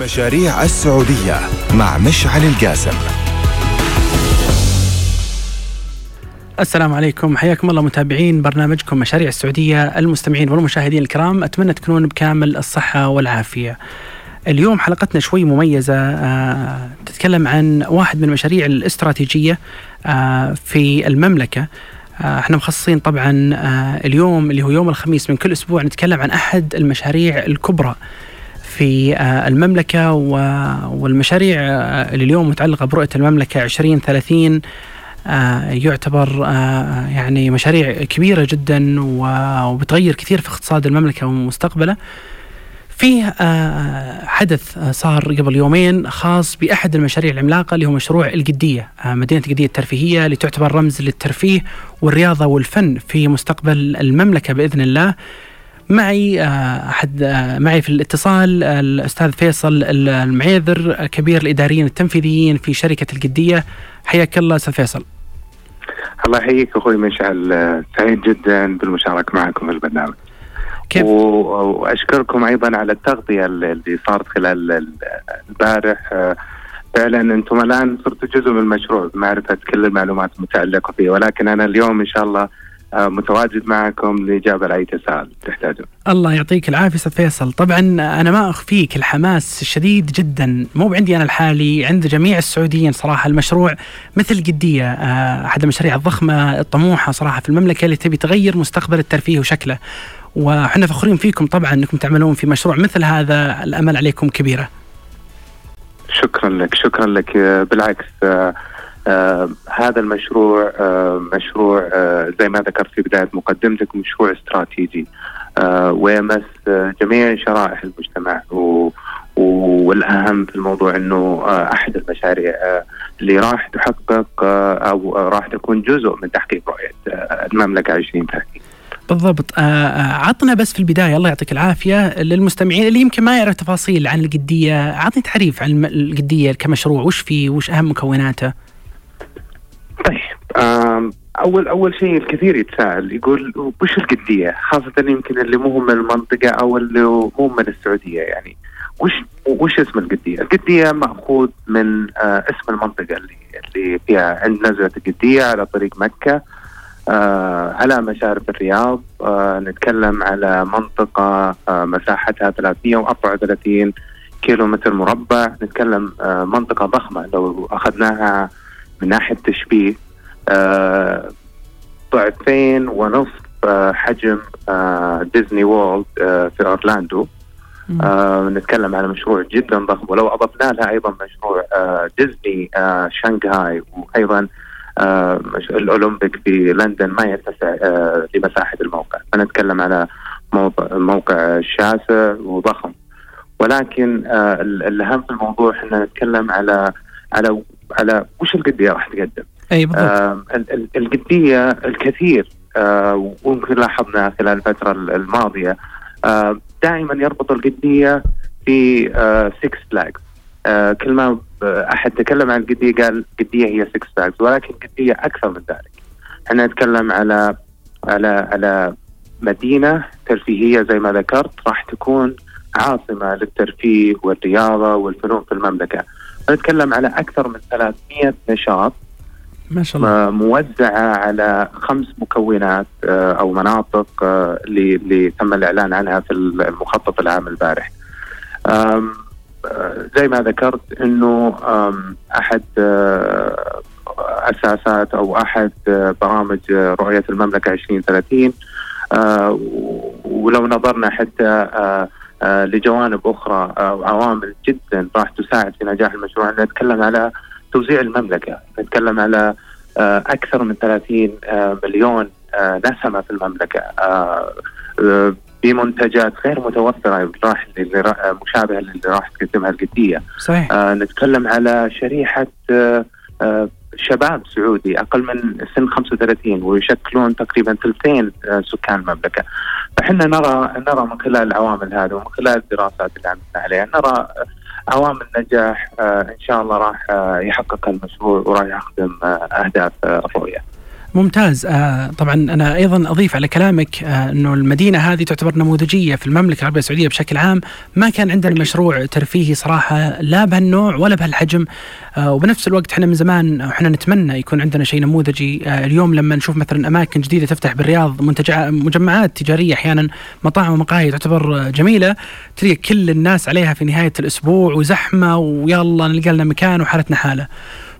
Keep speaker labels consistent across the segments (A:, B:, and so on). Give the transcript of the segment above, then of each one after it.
A: مشاريع السعودية مع مشعل القاسم.
B: السلام عليكم. حياكم الله متابعين برنامجكم مشاريع السعودية المستمعين والمشاهدين الكرام. أتمنى تكونون بكامل الصحة والعافية. اليوم حلقتنا شوي مميزة. آه تتكلم عن واحد من المشاريع الاستراتيجية آه في المملكة. آه إحنا مخصصين طبعا اليوم اللي هو يوم الخميس من كل أسبوع نتكلم عن أحد المشاريع الكبرى. في آه المملكة والمشاريع آه اللي اليوم متعلقة برؤية المملكة 2030 آه يعتبر آه يعني مشاريع كبيرة جدا وبتغير كثير في اقتصاد المملكة ومستقبله. فيه آه حدث صار قبل يومين خاص بأحد المشاريع العملاقة اللي هو مشروع القدية مدينة القدية الترفيهية اللي تعتبر رمز للترفيه والرياضة والفن في مستقبل المملكة بإذن الله. معي أحد معي في الاتصال الأستاذ فيصل المعيذر كبير الإداريين التنفيذيين في شركة القديه حياك الله أستاذ فيصل.
C: الله يحييك أخوي مشعل سعيد جدا بالمشاركة معكم في البرنامج.
B: كيف؟
C: وأشكركم أيضا على التغطية اللي صارت خلال البارح. فعلا أنتم الآن صرتوا جزء من المشروع بمعرفة كل المعلومات المتعلقة فيه. ولكن أنا اليوم إن شاء الله متواجد معكم لإجابة لأي تساؤل تحتاجون.
B: الله يعطيك العافية أستاذ فيصل، طبعا أنا ما أخفيك الحماس الشديد جدا مو عندي أنا الحالي عند جميع السعوديين صراحة المشروع مثل قديه احد المشاريع الضخمة الطموحة صراحة في المملكة اللي تبي تغير مستقبل الترفيه وشكله. وحنا فخورين فيكم طبعا أنكم تعملون في مشروع مثل هذا الأمل عليكم كبيرة.
C: شكرا لك شكرا لك بالعكس آه هذا المشروع آه مشروع آه زي ما ذكرت في بداية مقدمتك مشروع استراتيجي آه ويمس آه جميع شرائح المجتمع و والأهم في الموضوع أنه آه أحد المشاريع اللي راح تحقق آه راح تكون جزء من تحقيق رؤية آه المملكة 2030
B: بالضبط. عطنا بس في البداية الله يعطيك العافية للمستمعين اللي يمكن ما يعرف تفاصيل عن القدية عطني تعريف عن القدية كمشروع وش فيه وش أهم مكوناته؟
C: طيب. اول أول شيء الكثير يتساءل يقول وش القدية؟ خاصة يمكن اللي مو من المنطقة أو اللي مو من السعودية يعني. وش وش اسم القدية؟ القدية مأخوذ من آه اسم المنطقة اللي اللي فيها عند نزله القدية على طريق مكة. آه على مشارف الرياض. آه نتكلم على منطقة آه مساحتها 334 كيلو متر مربع. نتكلم آه منطقة ضخمة لو أخذناها من ناحية تشبيه آه ضعفين ونصف آه حجم آه Disney World آه في أورلاندو. آه نتكلم على مشروع جدا ضخم ولو أضفنا لها أيضا مشروع آه ديزني آه شنغهاي وأيضا آه الأولمبيك في لندن ما يتسع آه لمساحة الموقع. فنتكلم على موقع, موقع شاسع وضخم. ولكن الأهم في الموضوع إحنا نتكلم على على على وش القديه راح تقدم.
B: أي بالضبط.
C: آه القديه الكثير آه ويمكن لاحظنا خلال الفترة الماضية. آه دائما يربط القديه في آه Six Flags آه كل ما أحد تكلم عن القديه قال القديه هي Six Flags ولكن القديه أكثر من ذلك. إحنا نتكلم على على على مدينة ترفيهية زي ما ذكرت راح تكون عاصمة للترفيه والرياضة والفنون في المملكة. نتكلم على أكثر من 300 نشاط.
B: ما شاء الله.
C: موزعة على خمس مكونات أو مناطق اللي اللي تم الإعلان عنها في المخطط العام البارح. زي ما ذكرت إنه أحد أساسات أو أحد برامج رؤية المملكة 2030 ولو نظرنا حتى آه لجوانب أخرى أو آه عوامل جدا راح تساعد في نجاح المشروع نتكلم على توزيع المملكة، نتكلم على آه أكثر من 30 مليون نسمة في المملكة بمنتجات غير متوفرة راح مشابهة اللي راح تقدمها القديه.
B: صحيح.
C: نتكلم على شريحة شباب سعودي أقل من سن 35 ويشكلون تقريبا ثلثين سكان المملكة. فاحنا نرى نرى من خلال العوامل هذه ومن خلال الدراسات اللي عملنا عليها نرى عوامل نجاح إن شاء الله راح يحقق المشروع وراح يخدم أهداف الرؤيه.
B: ممتاز. آه طبعا أنا أيضا أضيف على كلامك آه إنه المدينة هذه تعتبر نموذجية في المملكة العربية السعودية بشكل عام. ما كان عندنا مشروع ترفيهي صراحة لا بهالنوع ولا بهالحجم. آه وبنفس الوقت إحنا من زمان إحنا نتمنى يكون عندنا شيء نموذجي. آه اليوم لما نشوف مثلا أماكن جديدة تفتح بالرياض منتجع مجمعات تجارية أحيانا مطاعم ومقاهي تعتبر جميلة تلقى كل الناس عليها في نهاية الأسبوع وزحمة ويلا نلقى لنا مكان وحالتنا حالة.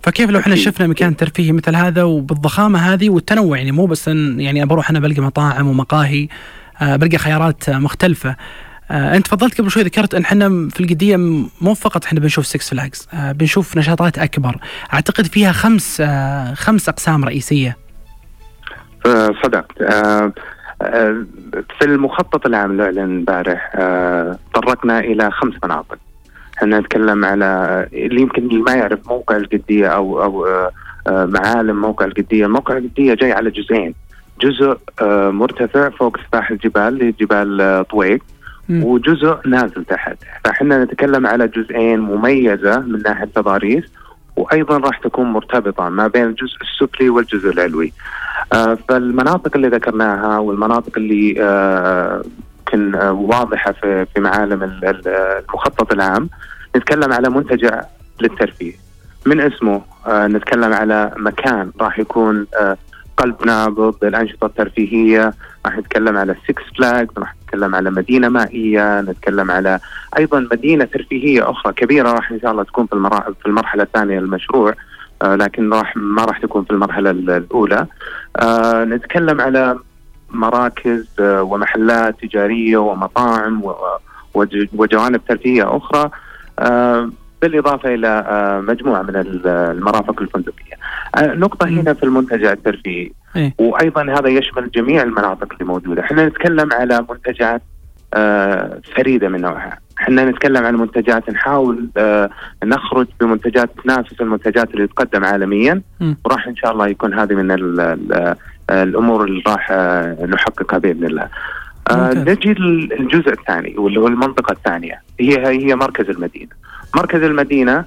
B: فكيف لو إحنا شفنا مكان ترفيهي مثل هذا وبالضخامة هذه والتنوع يعني مو بس إن يعني بروح أنا بلقى مطاعم ومقاهي آه بلقى خيارات مختلفة. آه أنت تفضلت قبل شوي ذكرت إن إحنا في القديه مو فقط إحنا بنشوف سكس فلاجز آه بنشوف نشاطات أكبر. أعتقد فيها خمس آه خمس أقسام رئيسية.
C: صدقت آه آه في المخطط العام اللي اعلن امبارح آه طرقنا إلى خمس مناطق. إحنا نتكلم على اللي يمكن اللي ما يعرف موقع القديه أو أو آه، آه، معالم موقع القديه، موقع القديه جاي على جزئين. جزء آه، مرتفع فوق سفاح الجبال لجبال طويق. وجزء نازل تحت. فإحنا نتكلم على جزئين مميزة من ناحية تضاريس وأيضا راح تكون مرتبطة ما بين الجزء السفلي والجزء العلوي. فالمناطق اللي ذكرناها والمناطق اللي يمكن واضحة في معالم المخطط العام. نتكلم على منتجع للترفيه. من اسمه؟ آه نتكلم على مكان راح يكون آه قلب نابض للانشطه الترفيهية. راح نتكلم على سكس فلاج راح نتكلم على مدينة مائية نتكلم على أيضا مدينة ترفيهية أخرى كبيرة. راح إن شاء الله تكون في في المرحلة الثانية للمشروع آه لكن راح ما راح تكون في المرحلة الأولى. آه نتكلم على مراكز آه ومحلات تجارية ومطاعم وجوانب ترفيهية أخرى آه، بالإضافة إلى آه، مجموعة من المرافق الفندقية. نقطة هنا في المنتجع الترفيهي. إيه؟ وأيضا هذا يشمل جميع المناطق اللي موجودة، إحنا نتكلم على منتجات فريدة من نوعها، إحنا نتكلم عن منتجات نحاول نخرج بمنتجات تنافس المنتجات اللي تقدم عالميا. وراح إن شاء الله يكون هذه من الأمور اللي راح نحققها بإذن الله. آه نجي للجزء الثاني واللي هو المنطقة الثانية. هي هي مركز المدينة. مركز المدينة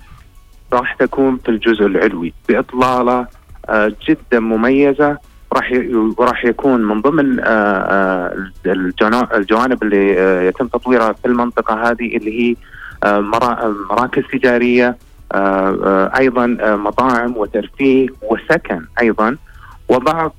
C: راح تكون في الجزء العلوي بإطلالة آه جدا مميزة. راح وراح يكون من ضمن آه, آه، الجوانب اللي آه يتم تطويرها في المنطقة هذه اللي هي آه مراكز تجارية آه، آه، أيضا مطاعم وترفيه وسكن أيضا. وبعض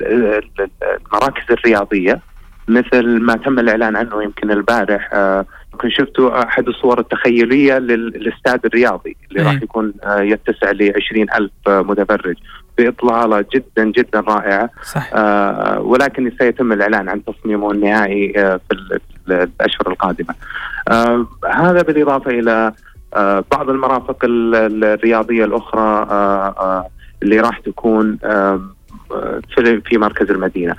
C: المراكز الرياضية مثل ما تم الإعلان عنه يمكن البارح آه، يمكن شفتوا أحد الصور التخيلية للاستاد الرياضي اللي راح يكون آه، يتسع ل ألف متفرج بإطلالة جدا جدا رائعة صح. آه ولكن سيتم الإعلان عن تصميمه النهائي آه في الأشهر القادمة. آه هذا بالإضافة إلى آه بعض المرافق الرياضية الأخرى آه آه اللي راح تكون في مركز المدينة.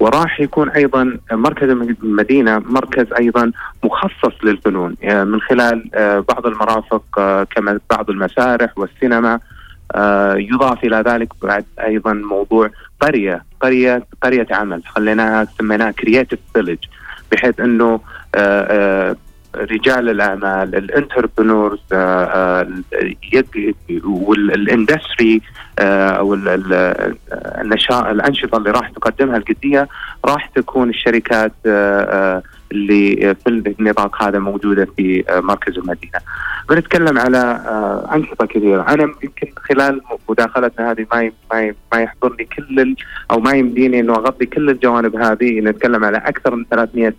C: وراح يكون أيضا مركز المدينة مركز أيضا مخصص للفنون. يعني من خلال آه، بعض المرافق آه، كما بعض المسارح والسينما آه، يضاف إلى ذلك بعد أيضا موضوع قرية قرية قرية عمل. خليناها سميناها creative village بحيث إنه رجال الأعمال ال entrepreneurs آه، آه، وال industry آه، أو النشاط الأنشطة اللي راح تقدمها القديه راح تكون الشركات اللي في النطاق هذا موجودة في مركز المدينة. بنتكلم على أنشطة كثيرة، أنا يمكن خلال مداخلتنا هذه ما ما ما يحضرني كل أو ما يمديني إنه أغطي كل الجوانب هذه نتكلم على أكثر من 300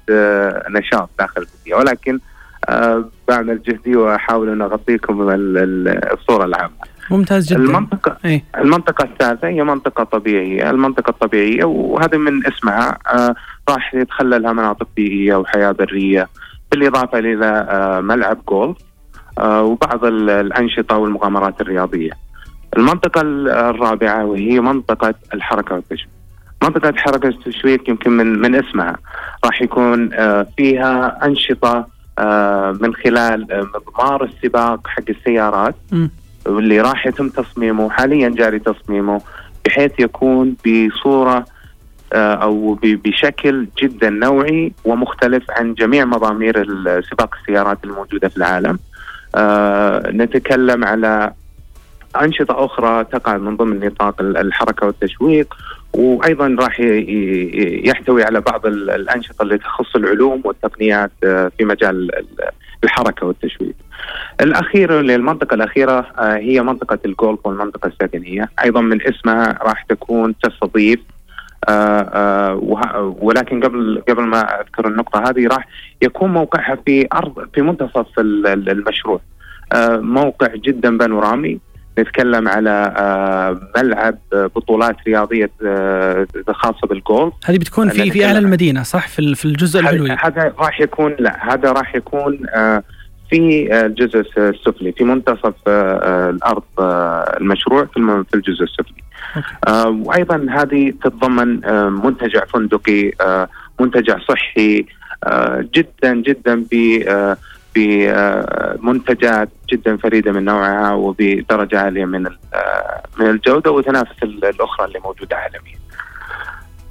C: نشاط داخل الكليه ولكن بعمل جهدي وأحاول أن أغطيكم الصورة العامة.
B: ممتاز جدا
C: المنطقة إيه؟ المنطقة الثالثة هي منطقة طبيعية، المنطقة الطبيعية وهذا من اسمها آه راح يتخللها مناطق بيئية وحياة برية بالإضافة إلى آه ملعب جولف آه وبعض الأنشطة والمغامرات الرياضية. المنطقة الرابعة وهي منطقة الحركة والتشويق. منطقة حركة التشويق يمكن من من اسمها راح يكون آه فيها أنشطة آه من خلال مضمار السباق حق السيارات. واللي راح يتم تصميمه حاليا جاري تصميمه بحيث يكون بصورة آه، أو بشكل جدا نوعي ومختلف عن جميع مضامير سباق السيارات الموجودة في العالم. آه، نتكلم على أنشطة أخرى تقع من ضمن نطاق الحركة والتشويق وأيضا راح يحتوي على بعض الأنشطة اللي تخص العلوم والتقنيات في مجال الحركة والتشويق. الاخيره للمنطقة الأخيرة هي منطقة الجولف والمنطقة السكنية، أيضا من اسمها راح تكون تستضيف آه، آه، ولكن قبل قبل ما أذكر النقطة هذه راح يكون موقعها في أرض في منتصف المشروع. آه، موقع جدا بانورامي. نتكلم على ملعب بطولات رياضية خاصة بالجولف.
B: هذه بتكون في في أعلى المدينة صح؟ في في الجزء العلوي
C: هذا راح يكون لا هذا راح يكون في الجزء السفلي في منتصف الأرض المشروع في الجزء السفلي. آه وأيضا هذه تتضمن آه منتجع فندقي آه منتجع صحي آه جدا جدا ب آه بمنتجات جدا فريدة من نوعها وبدرجة عالية من من الجودة وتنافس الأخرى اللي موجودة عالميا.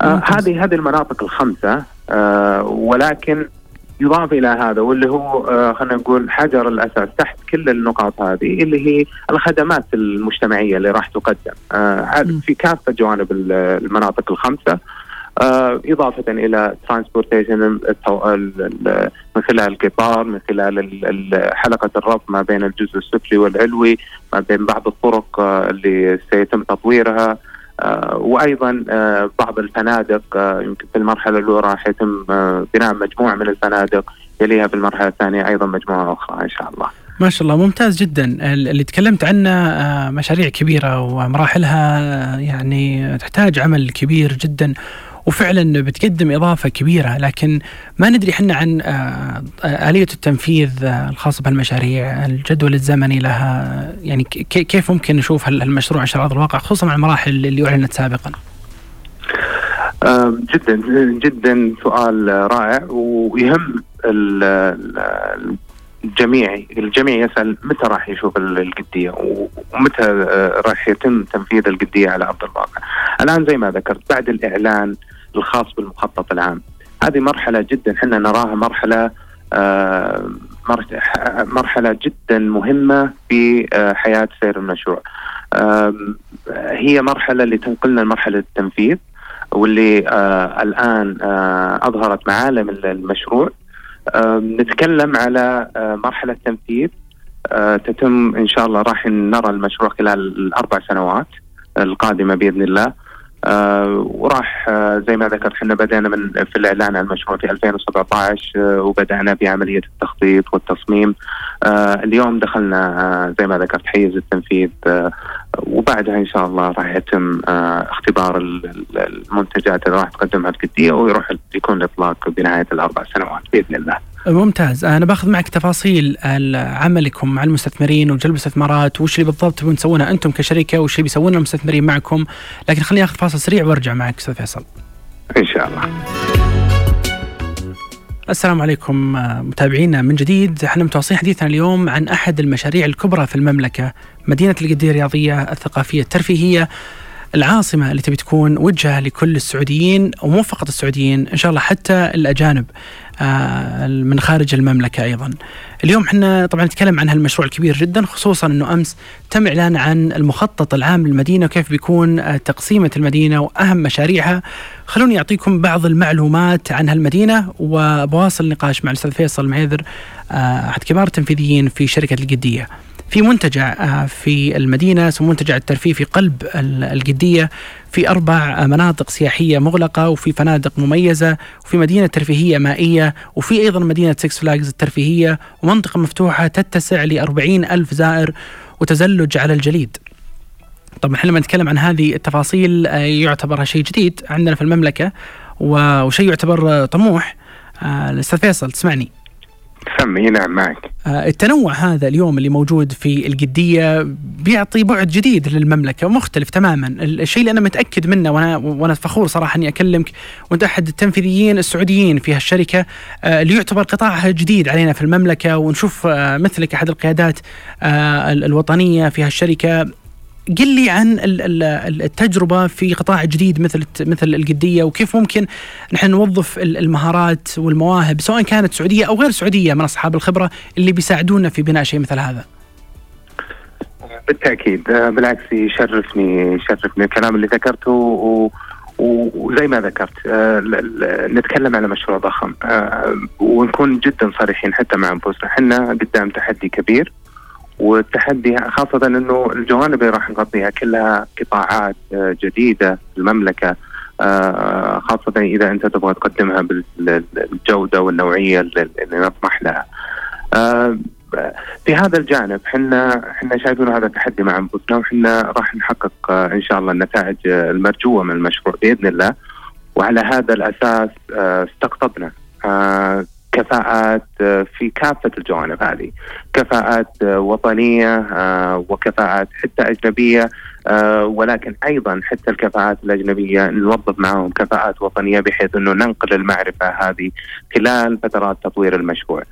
C: آه هذه هذه المناطق الخمسة آه ولكن يضاف إلى هذا واللي هو آه خلينا نقول حجر الأساس تحت كل النقاط هذه اللي هي الخدمات المجتمعية اللي راح تقدم. في كافة جوانب المناطق الخمسة. إضافة إلى ترانسبورتيشن من خلال القطار من خلال حلقة الربط ما بين الجزء السفلي والعلوي ما بين بعض الطرق آه اللي سيتم تطويرها آه، وأيضا آه، بعض الفنادق آه، يمكن في المرحلة الأولى راح يتم بناء مجموعة من الفنادق يليها في المرحلة الثانية أيضا مجموعة أخرى إن شاء الله.
B: ما شاء الله ممتاز جدا اللي تكلمت عنه مشاريع كبيرة ومراحلها يعني تحتاج عمل كبير جدا وفعلا بتقدم إضافة كبيرة لكن ما ندري إحنا عن آه، آلية التنفيذ آه، الخاصة بهالمشاريع، الجدول الزمني لها يعني كيف ممكن نشوف هالمشروع على ارض الواقع خصوصا مع المراحل اللي أعلنت سابقا؟
C: جدا جدا سؤال رائع ويهم الجميع الجميع يسأل متى راح يشوف القدية ومتى آه، راح يتم تنفيذ القدية على أرض الواقع. الآن زي ما ذكرت بعد الإعلان الخاص بالمخطط العام هذه مرحلة جدا إحنا نراها مرحلة آه، مرحلة جدا مهمة في آه، حياة سير المشروع. هي مرحلة اللي تنقلنا لمرحلة التنفيذ واللي الآن أظهرت معالم المشروع نتكلم على آه، مرحلة تنفيذ. آه، تتم إن شاء الله راح نرى المشروع خلال الأربع سنوات القادمة بإذن الله. آه وراح زي ما ذكرت إحنا بدأنا من في الإعلان عن المشروع في 2017 آه وبدأنا بعملية التخطيط والتصميم. اليوم دخلنا زي ما ذكرت حيز التنفيذ وبعدها إن شاء الله راح يتم آه اختبار المنتجات اللي راح تقدمها القدية ويروح يكون الإطلاق بنهاية الأربع سنوات بإذن الله.
B: ممتاز. أنا باخذ معك تفاصيل عملكم مع المستثمرين وجلب الاستثمارات وش اللي بالضبط تبون تسوونه أنتم كشركة وش اللي بيسوونه المستثمرين معكم. لكن خليني آخذ فاصل سريع وأرجع معك أستاذ فيصل.
C: إن شاء الله.
B: السلام عليكم متابعينا من جديد. إحنا متواصلين حديثنا اليوم عن أحد المشاريع الكبرى في المملكة مدينة القديه الرياضية الثقافية الترفيهية العاصمة اللي تبي تكون وجهة لكل السعوديين ومو فقط السعوديين إن شاء الله حتى الأجانب. آه، من خارج المملكة أيضا. اليوم إحنا طبعا نتكلم عن هالمشروع الكبير جدا خصوصا أنه أمس تم إعلان عن المخطط العام للمدينة وكيف بيكون آه، تقسيمة المدينة وأهم مشاريعها. خلوني أعطيكم بعض المعلومات عن هالمدينة وبواصل النقاش مع الأستاذ فيصل معيذر آه، أحد كبار التنفيذيين في شركة القدية في منتجع آه، في المدينة اسمه منتجع الترفيه في قلب القدية في أربع مناطق سياحية مغلقة وفي فنادق مميزة وفي مدينة ترفيهية مائية وفي أيضا مدينة سكس فلاجز الترفيهية ومنطقة مفتوحة تتسع لأربعين ألف زائر وتزلج على الجليد. طبعا إحنا لما نتكلم عن هذه التفاصيل آه، يعتبر شيء جديد عندنا في المملكة وشيء يعتبر طموح. آه، الأستاذ فيصل تسمعني.
C: سمي نعم معك.
B: آه، التنوع هذا اليوم اللي موجود في القدية بيعطي بعد جديد للمملكة مختلف تماما. الشيء اللي أنا متأكد منه وأنا, وأنا فخور صراحة أني أكلمك وأنت أحد التنفيذيين السعوديين في هالشركة آه، اللي يعتبر قطاعها جديد علينا في المملكة ونشوف آه، مثلك أحد القيادات الوطنية في هالشركة. قل لي عن التجربة في قطاع جديد مثل مثل القدية وكيف ممكن نحن نوظف المهارات والمواهب سواء كانت سعودية أو غير سعودية من أصحاب الخبرة اللي بيساعدونا في بناء شيء مثل هذا.
C: بالتأكيد. آه، بالعكس يشرفني يشرفني الكلام اللي ذكرته و... وزي ما ذكرت آه، نتكلم على مشروع ضخم. آه، ونكون جدا صريحين حتى مع أنفسنا. إحنا قدام تحدي كبير. والتحدي خاصة إنه الجوانب اللي راح نغطيها كلها قطاعات جديدة في المملكة. خاصة إذا أنت تبغى تقدمها بالجودة والنوعية اللي نطمح لها. في هذا الجانب إحنا إحنا شايفين هذا تحدي مع أنفسنا وحنا راح نحقق آه، إن شاء الله النتائج آه، المرجوة من المشروع بإذن الله. وعلى هذا الأساس آه، استقطبنا. كفاءات في كافة الجوانب هذه. كفاءات وطنية وكفاءات حتى أجنبية ولكن أيضا حتى الكفاءات الأجنبية نوظف معهم كفاءات وطنية بحيث أنه ننقل المعرفة هذه خلال فترات تطوير المشروع.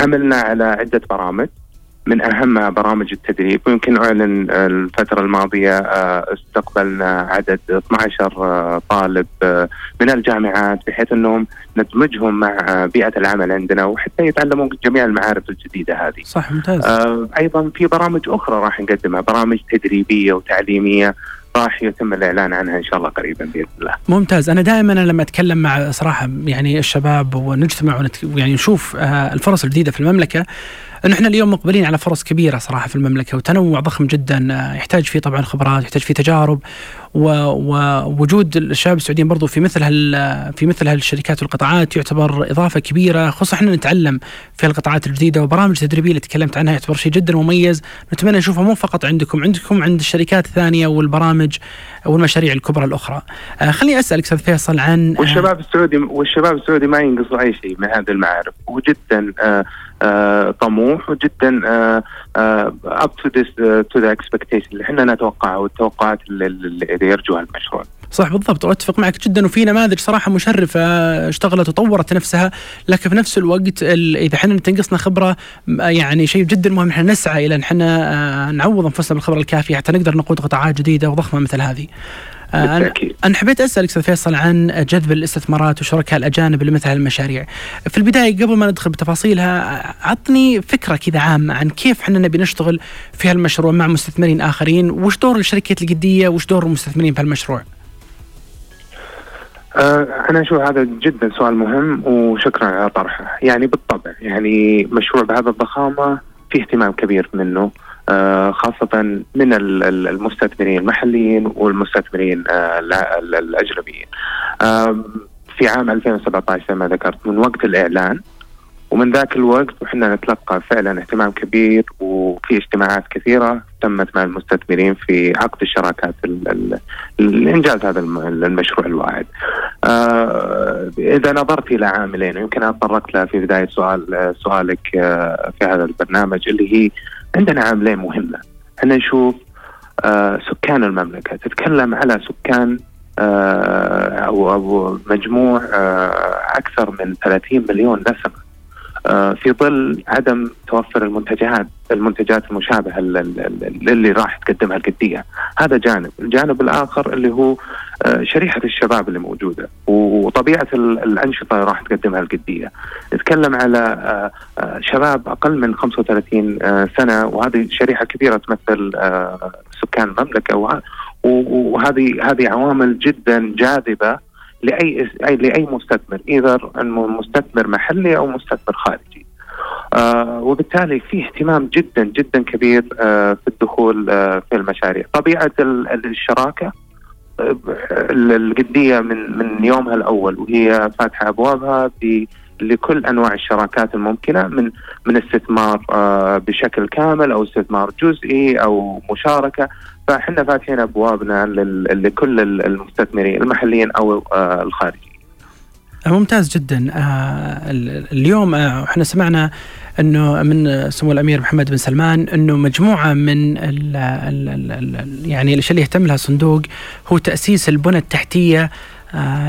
C: عملنا على عدة برامج. من أهم برامج التدريب ويمكن أعلن الفترة الماضية آه، استقبلنا عدد 12 آه، طالب آه، من الجامعات بحيث أنهم ندمجهم مع بيئة العمل عندنا وحتى يتعلمون جميع المعارف الجديدة هذه.
B: صح ممتاز.
C: أيضا في برامج أخرى راح نقدمها برامج تدريبية وتعليمية راح يتم الإعلان عنها إن شاء الله قريبا بإذن الله.
B: ممتاز، أنا دائما لما أتكلم مع صراحة يعني الشباب ونجتمع ونت... يعني نشوف الفرص الجديدة في المملكة إنه إحنا اليوم مقبلين على فرص كبيرة صراحة في المملكة وتنوع ضخم جدا آه، يحتاج فيه طبعا خبرات يحتاج فيه تجارب. ووجود الشباب السعوديين برضو في مثل في مثل هالشركات والقطاعات يعتبر إضافة كبيرة خصوصا إحنا نتعلم في القطاعات الجديدة وبرامج تدريبية اللي تكلمت عنها يعتبر شيء جدا مميز نتمنى نشوفها مو فقط عندكم عندكم عند الشركات الثانية والبرامج والمشاريع الكبرى الأخرى. آه خليني أسألك أستاذ فيصل عن
C: والشباب السعودي والشباب السعودي ما ينقصوا أي شيء من هذه المعارف وجدا آه آه طموح وجدا up to to the expectation اللي إحنا نتوقعها والتوقعات اللي, اللي يرجوها المشروع.
B: صح بالضبط وأتفق معك جدا وفي نماذج صراحة مشرفة اشتغلت وطورت نفسها لكن في نفس الوقت إذا إحنا تنقصنا خبرة يعني شيء جدا مهم إحنا نسعى إلى إن إحنا آه، نعوض أنفسنا بالخبرة الكافية حتى نقدر نقود قطاعات جديدة وضخمة مثل هذه. بالتأكيد. أنا حبيت أسألك أستاذ فيصل عن جذب الاستثمارات وشركاء الأجانب لمثل المشاريع في البداية قبل ما ندخل بتفاصيلها عطني فكرة كذا عامة عن كيف إحنا نبي نشتغل في هالمشروع مع مستثمرين آخرين وش دور الشركات الجدية وش دور المستثمرين في هالمشروع؟
C: أه أنا أشوف هذا جدا سؤال مهم وشكرا على طرحه. يعني بالطبع يعني مشروع بهذا الضخامة في اهتمام كبير منه. آه، خاصة من المستثمرين المحليين والمستثمرين آه، الأجنبيين في عام 2017 زي ما ذكرت من وقت الإعلان ومن ذاك الوقت وحنا نتلقى فعلا اهتمام كبير وفي اجتماعات كثيرة تمت مع المستثمرين في عقد الشراكات لانجاز هذا المشروع الواحد. آه إذا نظرت إلى عاملين يمكن أنا تطرقت لها في بداية سؤال سؤالك آه في هذا البرنامج اللي هي عندنا عاملين مهمة. إحنا نشوف آه سكان المملكة. تتكلم على سكان آه أو مجموع آه أكثر من 30 مليون نسمة. في ظل عدم توفر المنتجات المنتجات المشابهة اللي راح تقدمها القدية. هذا جانب. الجانب الآخر اللي هو آه، شريحة الشباب اللي موجودة وطبيعة الأنشطة اللي راح تقدمها القدية. نتكلم على آه، شباب أقل من 35 سنة وهذه شريحة كبيرة تمثل سكان المملكة وهذه هذه عوامل جدا جاذبة لأي لأي مستثمر إذا مستثمر محلي أو مستثمر خارجي. آه وبالتالي في اهتمام جدا جدا كبير آه في الدخول آه في المشاريع، طبيعة الشراكة آه القديه من من يومها الأول وهي فاتحة أبوابها لكل أنواع الشراكات الممكنة من من استثمار آه بشكل كامل أو استثمار جزئي أو مشاركة فإحنا فاتحين أبوابنا لكل المستثمرين المحليين أو آه، الخارجيين.
B: ممتاز جدا آه اليوم إحنا سمعنا إنه من سمو الأمير محمد بن سلمان إنه مجموعة من ال ال ال يعني الأشياء اللي يهتم لها الصندوق هو تأسيس البنى التحتية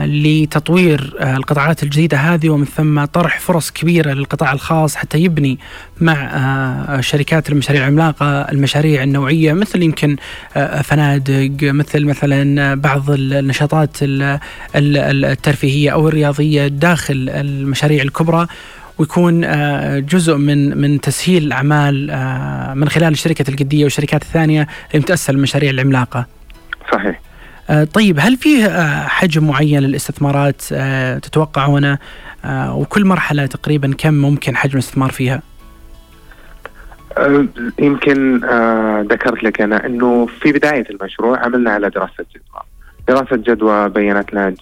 B: لتطوير آه، القطاعات الجديدة هذه ومن ثم طرح فرص كبيرة للقطاع الخاص حتى يبني مع آه، شركات المشاريع العملاقة المشاريع النوعية مثل يمكن فنادق مثل مثلا بعض النشاطات الترفيهية أو الرياضية داخل المشاريع الكبرى ويكون آه، جزء من من تسهيل الاعمال آه، من خلال الشركة القديه والشركات الثانية اللي متاسسه المشاريع العملاقة.
C: صحيح
B: آه، طيب هل فيه آه، حجم معين للاستثمارات آه، تتوقعونه آه، وكل مرحلة تقريبا كم ممكن حجم الاستثمار فيها؟
C: يمكن ذكرت لك أنا إنه في بداية المشروع عملنا على دراسة جدوى. دراسة جدوى بينت لنا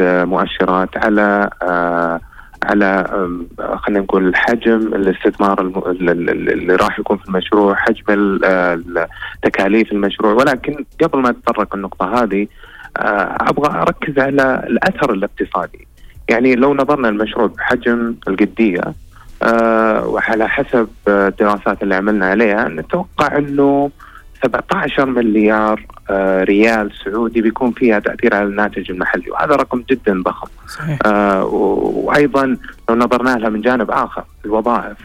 C: أه، مؤشرات على على خلينا نقول حجم الاستثمار اللي راح يكون في المشروع، حجم ال- أه، ال- تكاليف المشروع، ولكن قبل ما اتطرق النقطة هذه أه، أبغى أركز على الأثر الاقتصادي. يعني لو نظرنا المشروع بحجم القدية آه، وعلى حسب الدراسات اللي عملنا عليها نتوقع إنه 17 مليار آه، ريال سعودي بيكون فيها تأثير على الناتج المحلي وهذا رقم جدا ضخم.
B: صحيح.
C: آه، وأيضا لو نظرنا لها من جانب آخر الوظائف.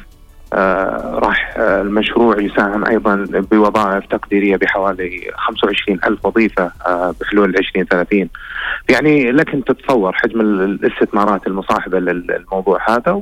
C: آه، راح آه، المشروع يساهم أيضا بوظائف تقديرية بحوالي 25 ألف وظيفة آه، بحلول 2030 يعني لك أن تتصور حجم ال- الاستثمارات المصاحبة للموضوع هذا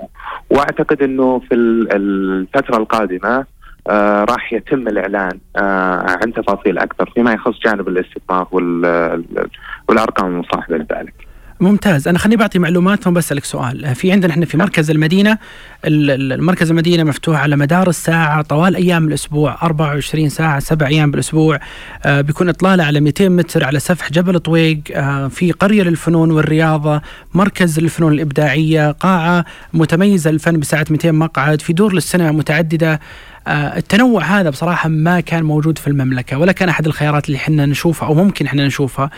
C: وأعتقد إنه في ال- الفترة القادمة آه راح يتم الإعلان آه عن تفاصيل أكثر فيما يخص جانب الاستثمار وال- ال- والأرقام المصاحبة لذلك.
B: ممتاز. أنا خليني بعطي معلومات ثم بسالك سؤال. في عندنا إحنا في مركز المدينة ال- ال- المركز المدينة مفتوح على مدار الساعة طوال أيام الأسبوع 24 ساعة سبع أيام بالأسبوع. آه، بيكون إطلالة على 200 متر على سفح جبل طويق آه، في قرية للفنون والرياضة مركز للفنون الإبداعية قاعة متميزة للفن بسعه 200 مقعد في دور للسينما متعددة. التنوع هذا بصراحة ما كان موجود في المملكة ولا كان أحد الخيارات اللي إحنا نشوفها أو ممكن إحنا نشوفها.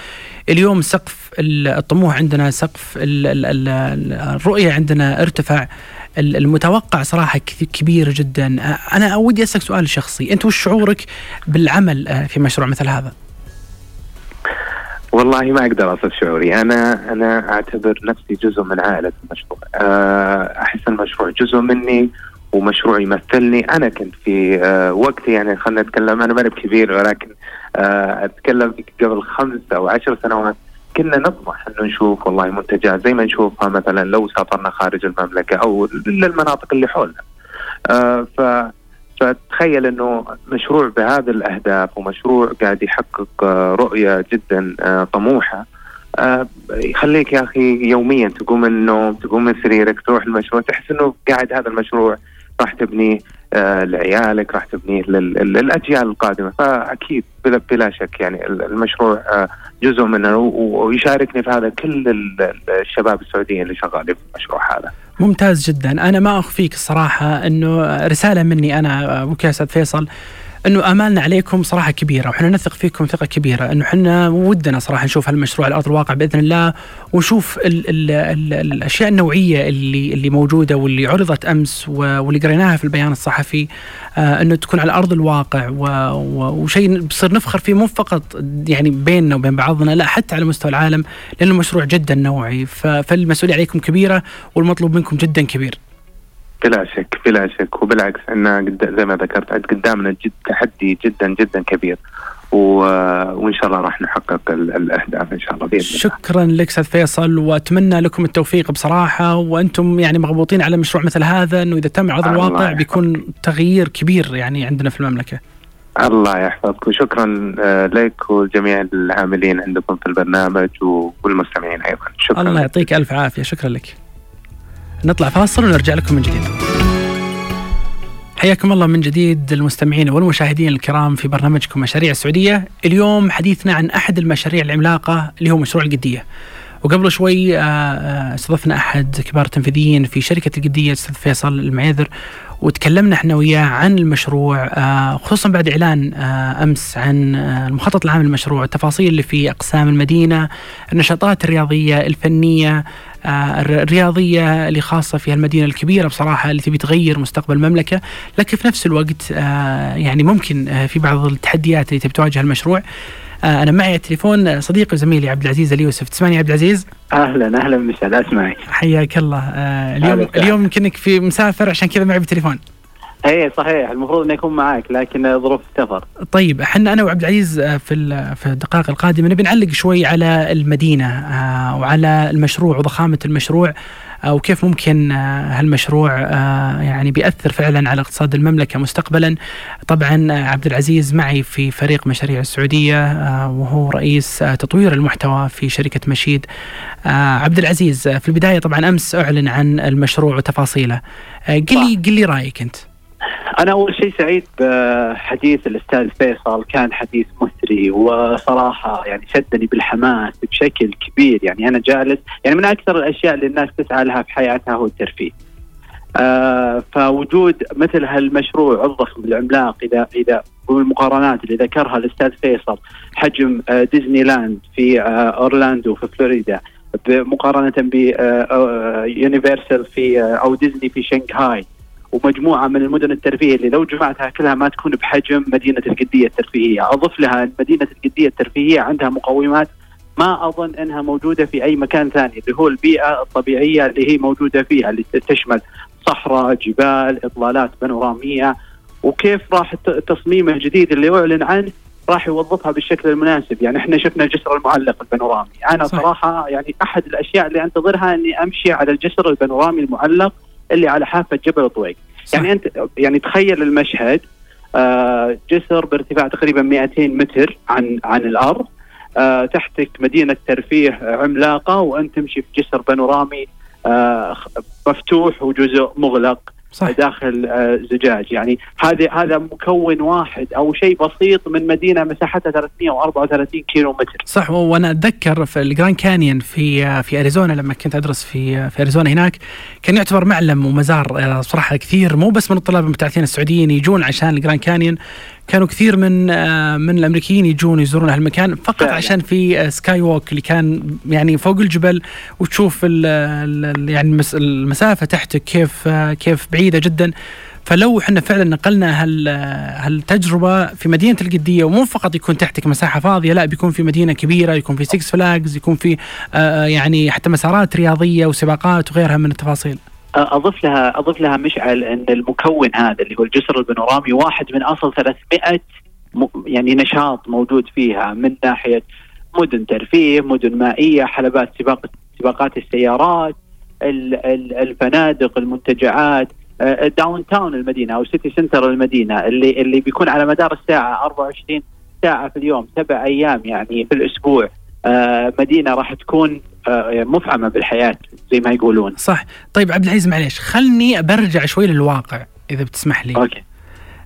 B: اليوم سقف ال- الطموح عندنا سقف ال- ال- ال- ال- الرؤية عندنا ارتفع ال- المتوقع صراحة كبير جدا. آه، أنا ودي أسألك سؤال شخصي. أنت وش شعورك بالعمل آه، في مشروع مثل هذا؟
C: والله ما أقدر اوصف شعوري. أنا أنا أعتبر نفسي جزء من عائلة المشروع. آه، أحس المشروع جزء مني ومشروع يمثلني أنا كنت في آه، وقتي يعني خلينا نتكلم أنا ماني كبير ولكن آه، أتكلم قبل خمس أو عشر سنوات كنا نطمح إنه نشوف والله منتجات زي ما نشوفها مثلا لو سافرنا خارج المملكة أو للمناطق اللي حولنا. آه، ف فتخيل إنه مشروع بهذه الأهداف ومشروع قاعد يحقق آه، رؤية جدا طموحة يخليك يا أخي يوميا تقوم النوم تقوم من سريرك تروح المشروع تحس إنه قاعد هذا المشروع راح تبنيه آه، لعيالك راح تبنيه لل- لل- للأجيال القادمة. فأكيد بلا, شك يعني ال- المشروع آه، جزء منه ويشاركني في هذا كل ال- الشباب السعوديين اللي شغالين في المشروع هذا.
B: ممتاز جدا أنا ما أخفيك الصراحة أنه رسالة مني أنا أبوك يا أستاذ فيصل إنه أمالنا عليكم صراحة كبيرة وحنا نثق فيكم ثقة كبيرة إنه إحنا ودنا صراحة نشوف هالمشروع على ارض الواقع بإذن الله ونشوف ال ال ال الأشياء النوعية اللي اللي موجودة واللي عرضت أمس واللي قريناها في البيان الصحفي آه إنه تكون على أرض الواقع وشيء بصير نفخر فيه مو فقط يعني بيننا وبين بعضنا لا حتى على مستوى العالم لأنه مشروع جدا نوعي ف- فالمسؤولية عليكم كبيرة والمطلوب منكم جدا كبير.
C: بلا شك بلا شك وبالعكس إحنا زي ما ذكرت قدامنا جد تحدي جدا جدا كبير. وإن شاء الله راح نحقق ال... الأهداف إن شاء الله بإذن الله
B: شكرا لك أستاذ فيصل وأتمنى لكم التوفيق بصراحة وأنتم يعني مغبوطين على مشروع مثل هذا إنه إذا تم
C: الله
B: الواقع. بيكون تغيير كبير يعني عندنا في المملكة.
C: الله يحفظك وشكرا آه، لك وجميع العاملين عندكم في البرنامج والمستمعين أيضا شكرا
B: الله يعطيك ألف عافية شكرا لك. نطلع فاصل ونرجع لكم من جديد. حياكم الله من جديد المستمعين والمشاهدين الكرام في برنامجكم مشاريع السعودية، اليوم حديثنا عن أحد المشاريع العملاقة اللي هو مشروع القدية. وقبل شوي آه، آه، استضفنا أحد كبار التنفيذيين في شركة القدية الاستاذ فيصل المعيذر وتكلمنا إحنا وياه عن المشروع آه، خصوصا بعد إعلان آه، أمس عن آه، المخطط العام للمشروع، التفاصيل اللي في أقسام المدينة، النشاطات الرياضية، الفنية، الرياضية اللي خاصة في المدينة الكبيرة بصراحة اللي تبي تغير مستقبل المملكة، لكن في نفس الوقت آه، يعني ممكن آه، في بعض التحديات اللي تبي تواجه المشروع. آه، أنا معي التليفون صديقي وزميلي عبد العزيز اليوسف، تسمعني عبد العزيز؟
D: أهلا أهلا مسعد اسمعي
B: حياك الله اليوم. اليوم يمكنك في مسافر عشان كذا معي بالتليفون.
D: اي صحيح. المفروض اني اكون معك لكن ظروف السفر.
B: طيب إحنا أنا وعبد العزيز آه، في في الدقائق القادمة نبي نعلق شوي على المدينة آه، وعلى المشروع وضخامة المشروع آه، وكيف ممكن هالمشروع يعني بيأثر فعلا على اقتصاد المملكة مستقبلا. طبعا عبد العزيز معي في فريق مشاريع السعودية آه، وهو رئيس تطوير المحتوى في شركة مشيد. عبد العزيز في البداية طبعا أمس أعلن عن المشروع وتفاصيله. قل لي قل لي رأيك أنت.
D: أنا أول شيء سعيد بحديث الأستاذ فيصل كان حديث مثري وصراحة يعني شدني بالحماس بشكل كبير يعني أنا جالس يعني من أكثر الأشياء اللي الناس تسعى لها في حياتها هو الترفيه. آه فوجود مثل هالمشروع الضخم العملاق إذا إذا بالمقارنات اللي ذكرها الأستاذ فيصل حجم آه ديزني لاند في آه أورلاندو في فلوريدا مقارنه بيونيفرسال في آه أو ديزني في شنغهاي ومجموعة من المدن الترفيهية اللي لو جمعتها كلها ما تكون بحجم مدينة القديه الترفيهية، اضف لها ان مدينة القديه الترفيهية عندها مقومات ما أظن إنها موجودة في أي مكان ثاني اللي هو البيئة الطبيعية اللي هي موجودة فيها اللي تشمل صحراء، جبال، اطلالات بانورامية. وكيف راح الت- التصميم الجديد اللي أعلن عنه؟ راح يوظفها بالشكل المناسب، يعني إحنا شفنا الجسر المعلق البانورامي، أنا
B: صح.
D: صراحة يعني أحد الأشياء اللي أنتظرها إني أمشي على الجسر البانورامي المعلق اللي على حافة جبل طويق. يعني انت يعني تخيل المشهد آه، جسر بارتفاع تقريبا 200 متر عن عن الأرض آه، تحتك مدينة ترفيه عملاقة وأنت تمشي في جسر بانورامي آه، مفتوح وجزء مغلق
B: صح.
D: داخل آه، زجاج. يعني هذا هذا مكون واحد أو شيء بسيط من مدينة مساحتها 334 كيلو متر
B: صح وأنا أتذكر في الجراند كانيون في في أريزونا لما كنت أدرس في في أريزونا هناك كان يعتبر معلم ومزار آه، صراحة كثير مو بس من الطلاب المبتعثين السعوديين يجون عشان الجراند كانيون. كانوا كثير من آه، من الأمريكيين يجون يزورون هالمكان فقط
D: فعلا.
B: عشان في آه، skywalk اللي كان يعني فوق الجبل وتشوف ال- ال- يعني المس- المسافة تحتك كيف آه، كيف بعيدة جدا فلو إحنا فعلا نقلنا هال هالتجربة في مدينة القدية ومو فقط يكون تحتك مساحة فاضية لا بيكون في مدينة كبيرة يكون في 6 فلاجز يكون في يعني حتى مسارات رياضية وسباقات وغيرها من التفاصيل
D: اضيف لها اضيف لها مشعل إن المكون هذا اللي هو الجسر البانورامي واحد من أصل 300 م- يعني نشاط موجود فيها من ناحية مدن ترفيه، مدن مائية، حلبات سباق سباقات السيارات، ال- ال- الفنادق، المنتجعات، آه، ال downtown المدينة أو city center المدينة اللي اللي بيكون على مدار الساعة 24 ساعة في اليوم، سبع أيام يعني في الأسبوع. آه، مدينة راح تكون آه، مفعمة بالحياة زي ما يقولون.
B: صح طيب عبد العزيز معليش خلني برجع شوي للواقع إذا بتسمح لي
D: okay.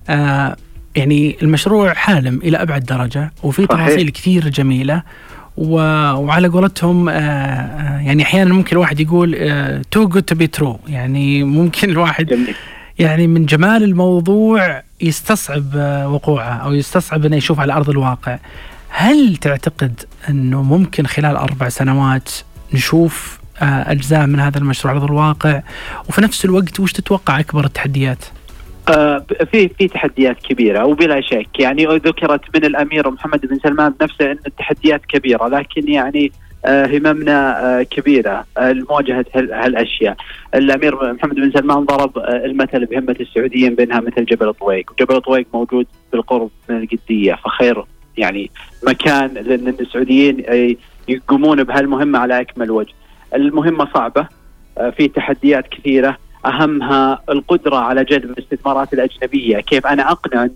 B: آه يعني المشروع حالم إلى أبعد درجة وفي. تفاصيل كثير جميلة و... وعلى قولتهم آه آه، يعني أحيانا ممكن الواحد يقول too good to be true يعني ممكن الواحد
D: جميل.
B: يعني من جمال الموضوع يستصعب وقوعه أو يستصعب إنه يشوف على أرض الواقع. هل تعتقد أنه ممكن خلال أربع سنوات نشوف آه، أجزاء من هذا المشروع على الواقع وفي نفس الوقت وش تتوقع أكبر التحديات؟
D: آه، في في تحديات كبيرة وبلا شك يعني ذكرت من الأمير محمد بن سلمان بنفسه إن التحديات كبيرة لكن يعني آه، هممنا كبيرة لمواجهه هال- هالأشياء. الأمير محمد بن سلمان ضرب المثل بهمة السعوديين بإنها مثل جبل طويق، وجبل طويق موجود بالقرب من القديه فخير يعني مكان لأن السعوديين آه، يقومون بهالمهمة على أكمل وجه. المهمة صعبة آه، في تحديات كثيرة. أهمها القدرة على جذب الاستثمارات الأجنبية، كيف أنا أقنع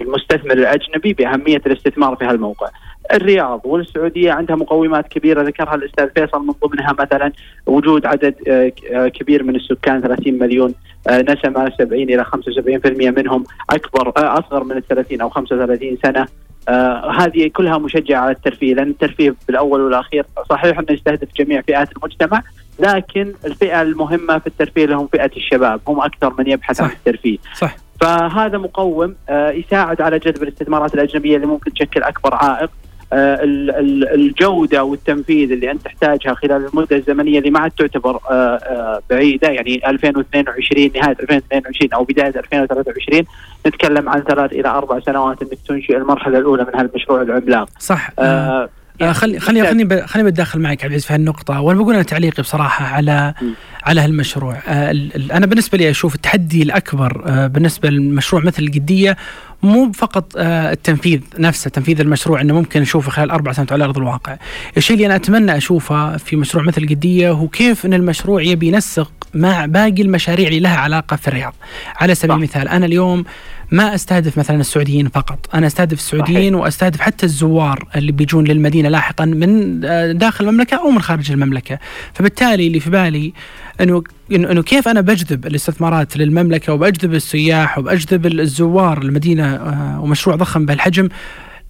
D: المستثمر الأجنبي بأهمية الاستثمار في هالموقع. الرياض والسعودية عندها مقومات كبيرة. ذكرها الأستاذ فيصل من ضمنها مثلا. وجود عدد آه، كبير من السكان 30 مليون نسمة 70 إلى 75% منهم أكبر أصغر من ال 30 أو 35 سنة. آه هذه كلها مشجعة على الترفيه لأن الترفيه بالأول والأخير صحيح أنه يستهدف جميع فئات المجتمع لكن الفئة المهمة في الترفيه لهم فئة الشباب هم أكثر من يبحث
B: صح.
D: عن الترفيه.
B: صح.
D: فهذا مقوم آه، يساعد على جذب الاستثمارات الأجنبية اللي ممكن تشكل أكبر عائق. الجودة والتنفيذ اللي أنت تحتاجها خلال المدة الزمنية اللي ما عاد تعتبر آه، آه، بعيدة يعني 2022 نهاية 2022 أو بداية 2023 نتكلم عن ثلاث إلى أربع سنوات إنك تنشئ المرحلة الأولى من هالمشروع العملاق.
B: صح آه
D: آه،
B: آه خلي خليني خليني خليني بتداخل معك عبد العزيز في هالنقطة وأنا بقول أنا تعليقي بصراحة على م. على هالمشروع آه أنا بالنسبة لي أشوف التحدي الأكبر آه بالنسبة للمشروع مثل القدية مو فقط التنفيذ نفسه تنفيذ المشروع إنه ممكن نشوفه خلال أربع سنوات على أرض الواقع. الشيء اللي أنا أتمنى أشوفه في مشروع مثل القديه هو كيف إن المشروع يبي ينسق مع باقي المشاريع اللي لها علاقة في الرياض. على سبيل المثال أنا اليوم ما أستهدف مثلا السعوديين فقط. أنا أستهدف السعوديين صحيح. وأستهدف حتى الزوار اللي بيجون للمدينة لاحقا من آه، داخل المملكة أو من خارج المملكة. فبالتالي اللي في بالي إنه إنه كيف أنا بجذب الاستثمارات للمملكة وبجذب السياح وبجذب الزوار المدينة آه، ومشروع ضخم بهالحجم؟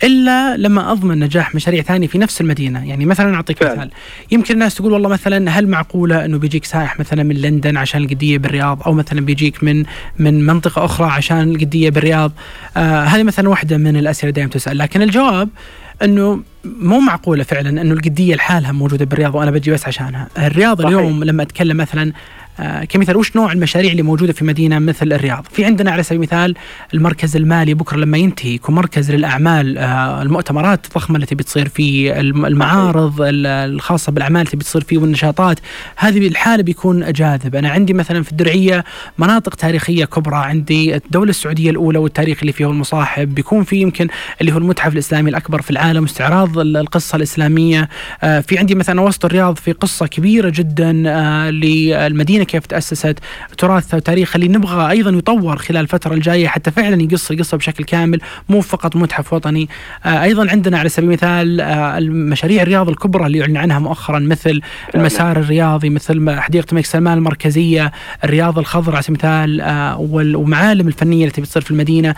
B: إلا لما أضمن نجاح مشاريع ثانية في نفس المدينة، يعني مثلا أعطيك مثال. يمكن الناس تقول والله مثلا هل معقولة إنه بيجيك سائح مثلا من لندن عشان القدية بالرياض أو مثلا بيجيك من من منطقة أخرى عشان القدية بالرياض؟ آه هذه مثلا واحدة من الأسئلة دائما تسأل، لكن الجواب إنه مو معقولة فعلا إنه القدية لحالها موجودة بالرياض وأنا بجي بس عشانها، الرياض صحيح. اليوم لما أتكلم مثلا كمثال وش نوع المشاريع اللي موجودة في مدينة مثل الرياض؟ في عندنا على سبيل المثال المركز المالي بكرة لما ينتهي يكون مركز للأعمال آه، المؤتمرات الضخمة التي بتصير فيه المعارض الخاصة بالأعمال التي بتصير فيه والنشاطات. هذه الحالة بيكون جاذب، أنا عندي مثلا في الدرعية مناطق تاريخية كبرى عندي الدولة السعودية الأولى والتاريخ اللي فيه المصاحب بيكون في يمكن اللي هو المتحف الإسلامي الأكبر في العالم استعراض القصة الإسلامية. آه، في عندي مثلا وسط الرياض في قصة كبيرة جدا للمدينة كيف تأسست تراثها وتاريخها اللي نبغى أيضا يطور خلال الفترة الجاية حتى فعلا يقص القصة بشكل كامل مو فقط متحف وطني. آه أيضا عندنا على سبيل المثال آه المشاريع الرياض الكبرى اللي أعلن عنها مؤخرا مثل المسار الرياضي مثل حديقة الملك سلمان المركزية الرياض الخضراء على سبيل المثال آه والمعالم الفنية التي بتصير في المدينة.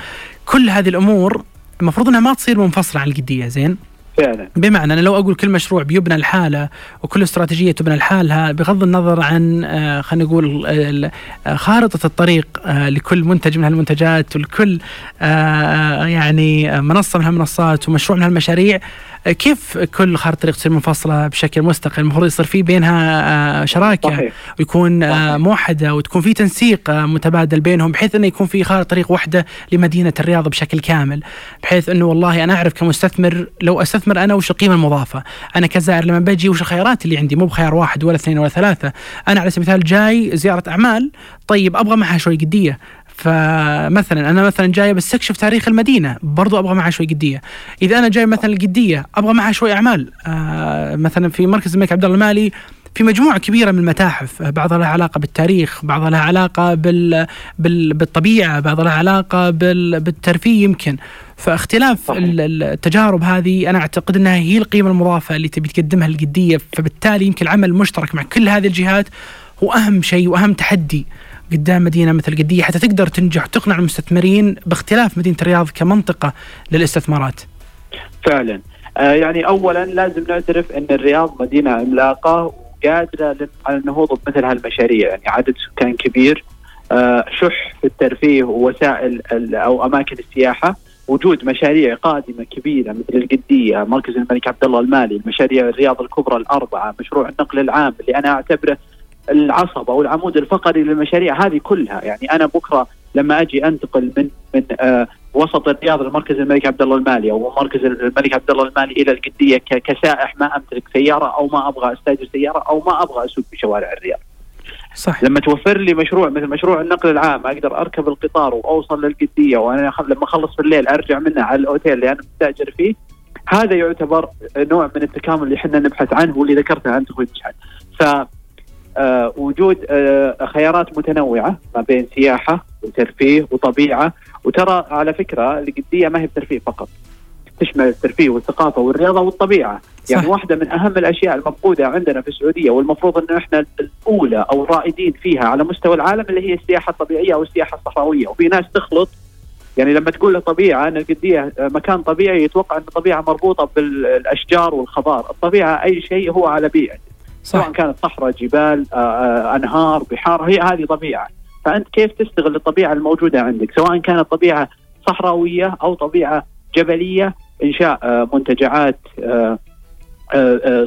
B: كل هذه الأمور المفروض إنها ما تصير منفصلة عن القدية زين؟ فعلا بمعنى أنا لو أقول كل مشروع بيبنى لحاله وكل استراتيجية تبنى لحالها بغض النظر عن آه، خلينا نقول آه، خارطة الطريق آه، لكل منتج من هالمنتجات ولكل يعني منصة من هالمنصات ومشروع من هالمشاريع كيف كل خارطة الطريق تصير منفصلة بشكل مستقل المفروض يصير في بينها شراكة صحيح. ويكون صحيح. موحدة وتكون في تنسيق متبادل بينهم بحيث انه يكون في خارطة طريق واحدة لمدينة الرياض بشكل كامل بحيث أنه والله أنا أعرف كمستثمر لو أستثمر أنا وش القيمة المضافة؟ أنا كزائر لما بجي وش الخيارات اللي عندي؟ مو بخيار واحد ولا اثنين ولا ثلاثة. أنا على سبيل المثال جاي زيارة أعمال طيب أبغى معها شوي قدية. فمثلا أنا مثلا جاي بستكشف تاريخ المدينة برضو أبغى معها شوي قدية. إذا أنا جاي مثلا القدية أبغى معها شوي أعمال. آه مثلا في مركز الملك عبد الله المالي في مجموعة كبيرة من المتاحف بعضها لها علاقة بالتاريخ بعضها لها علاقة بال... بال... بالطبيعة بعضها لها علاقة بال... بالترفيه يمكن. فاختلاف التجارب هذه أنا أعتقد أنها هي القيمة المضافة اللي تبي تقدمها القدية فبالتالي يمكن العمل المشترك مع كل هذه الجهات هو أهم شيء وأهم تحدي قدام مدينة مثل قديه حتى تقدر تنجح وتقنع المستثمرين باختلاف مدينة الرياض كمنطقة للإستثمارات.
D: فعلا. آه يعني اولا لازم نعترف إن الرياض مدينة عملاقة وقادره على النهوض بمثل هالمشاريع. يعني عدد سكان كبير آه شح في الترفيه ووسائل أو أماكن السياحة وجود مشاريع قادمة كبيرة مثل القدية، مركز الملك عبد الله المالي، المشاريع الرياض الكبرى الأربعة، مشروع النقل العام اللي أنا أعتبره العصب أو العمود الفقري للمشاريع هذه كلها. يعني أنا بكرة لما أجي أنتقل من من آه وسط الرياض لمركز الملك عبد الله المالي أو مركز الملك عبد الله المالي إلى القدية كسائح ما أمتلك سيارة أو ما أبغى أستاجر سيارة أو ما أبغى أسوق بشوارع الرياض. صح لما توفر لي مشروع مثل مشروع النقل العام أقدر أركب القطار وأوصل للقدية وأنا لما أخلص في الليل أرجع منها على الأوتيل اللي أنا مستأجر فيه هذا يعتبر نوع من التكامل اللي إحنا نبحث عنه واللي ذكرته أنت أخوي مشعل. آه وجود آه خيارات متنوعة ما بين سياحة وترفيه وطبيعة. وترى على فكرة القدية ما هي بترفيه فقط. تشمل الترفيه والثقافة والرياضة والطبيعة. صح. يعني واحدة من أهم الأشياء المفقودة عندنا في السعودية والمفروض إنه إحنا الأولى أو الرائدين فيها على مستوى العالم اللي هي السياحة الطبيعية أو السياحة الصحراوية. وفي ناس تخلط. يعني لما تقول الطبيعه أن القدية مكان طبيعي يتوقع إن الطبيعة مربوطة بالأشجار والخضار، الطبيعة أي شيء هو على بيئة. صح. سواء كانت صحراء جبال آه، آه، أنهار بحار هي هذه طبيعة. فأنت كيف تستغل الطبيعة الموجودة عندك؟ سواء كانت طبيعة صحراوية أو طبيعة جبلية إنشاء آه، منتجعات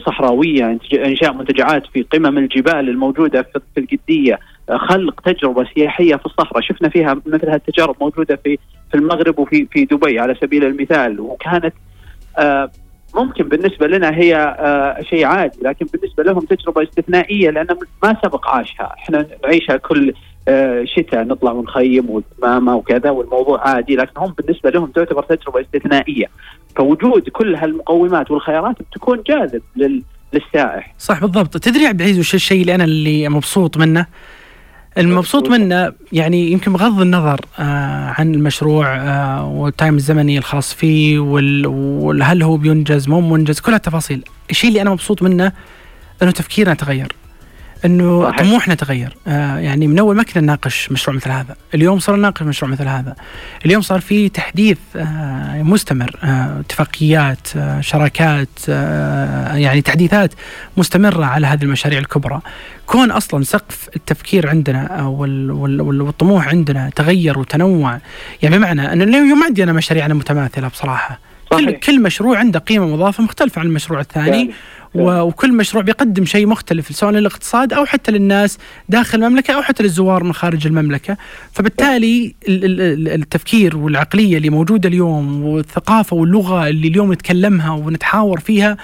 D: صحراوية إنشاء منتجعات في قمم الجبال الموجودة في القدية خلق تجربة سياحية في الصحراء. شفنا فيها مثل هالتجارب موجودة في في المغرب وفي في دبي على سبيل المثال. وكانت ممكن بالنسبة لنا هي آه شيء عادي لكن بالنسبة لهم تجربة استثنائية لأن ما سبق عاشها، إحنا نعيشها كل آه شتاء نطلع ونخيم وتمامه وكذا والموضوع عادي لكن هم بالنسبة لهم تعتبر تجربة استثنائية. فوجود كل هالمقومات والخيارات بتكون جاذب لل للسائح.
B: صح بالضبط. تدري عبد العزيز وش الشيء اللي أنا اللي مبسوط منه؟ المبسوط منه يعني يمكن بغض النظر آه عن المشروع آه وال time الزمني الخاص فيه وهل هو بينجز مو منجز كل التفاصيل. الشيء اللي أنا مبسوط منه إنه تفكيرنا تغير. إنه صحيح. طموحنا تغير آه يعني من أول ما كنا نناقش مشروع مثل هذا اليوم صار نناقش مشروع مثل هذا اليوم صار في تحديث آه مستمر آه اتفاقيات آه شراكات آه يعني تحديثات مستمرة على هذه المشاريع الكبرى كون أصلا سقف التفكير عندنا والطموح عندنا تغير وتنوع يعني بمعنى أن اليوم ما عندي انا مشاريعنا متماثلة بصراحة صحيح. كل كل مشروع عنده قيمة مضافة مختلفة عن المشروع الثاني يعني. وكل مشروع بيقدم شيء مختلف سواء للاقتصاد أو حتى للناس داخل المملكة أو حتى للزوار من خارج المملكة، فبالتالي التفكير والعقلية اللي موجودة اليوم والثقافة واللغة اللي اليوم نتكلمها ونتحاور فيها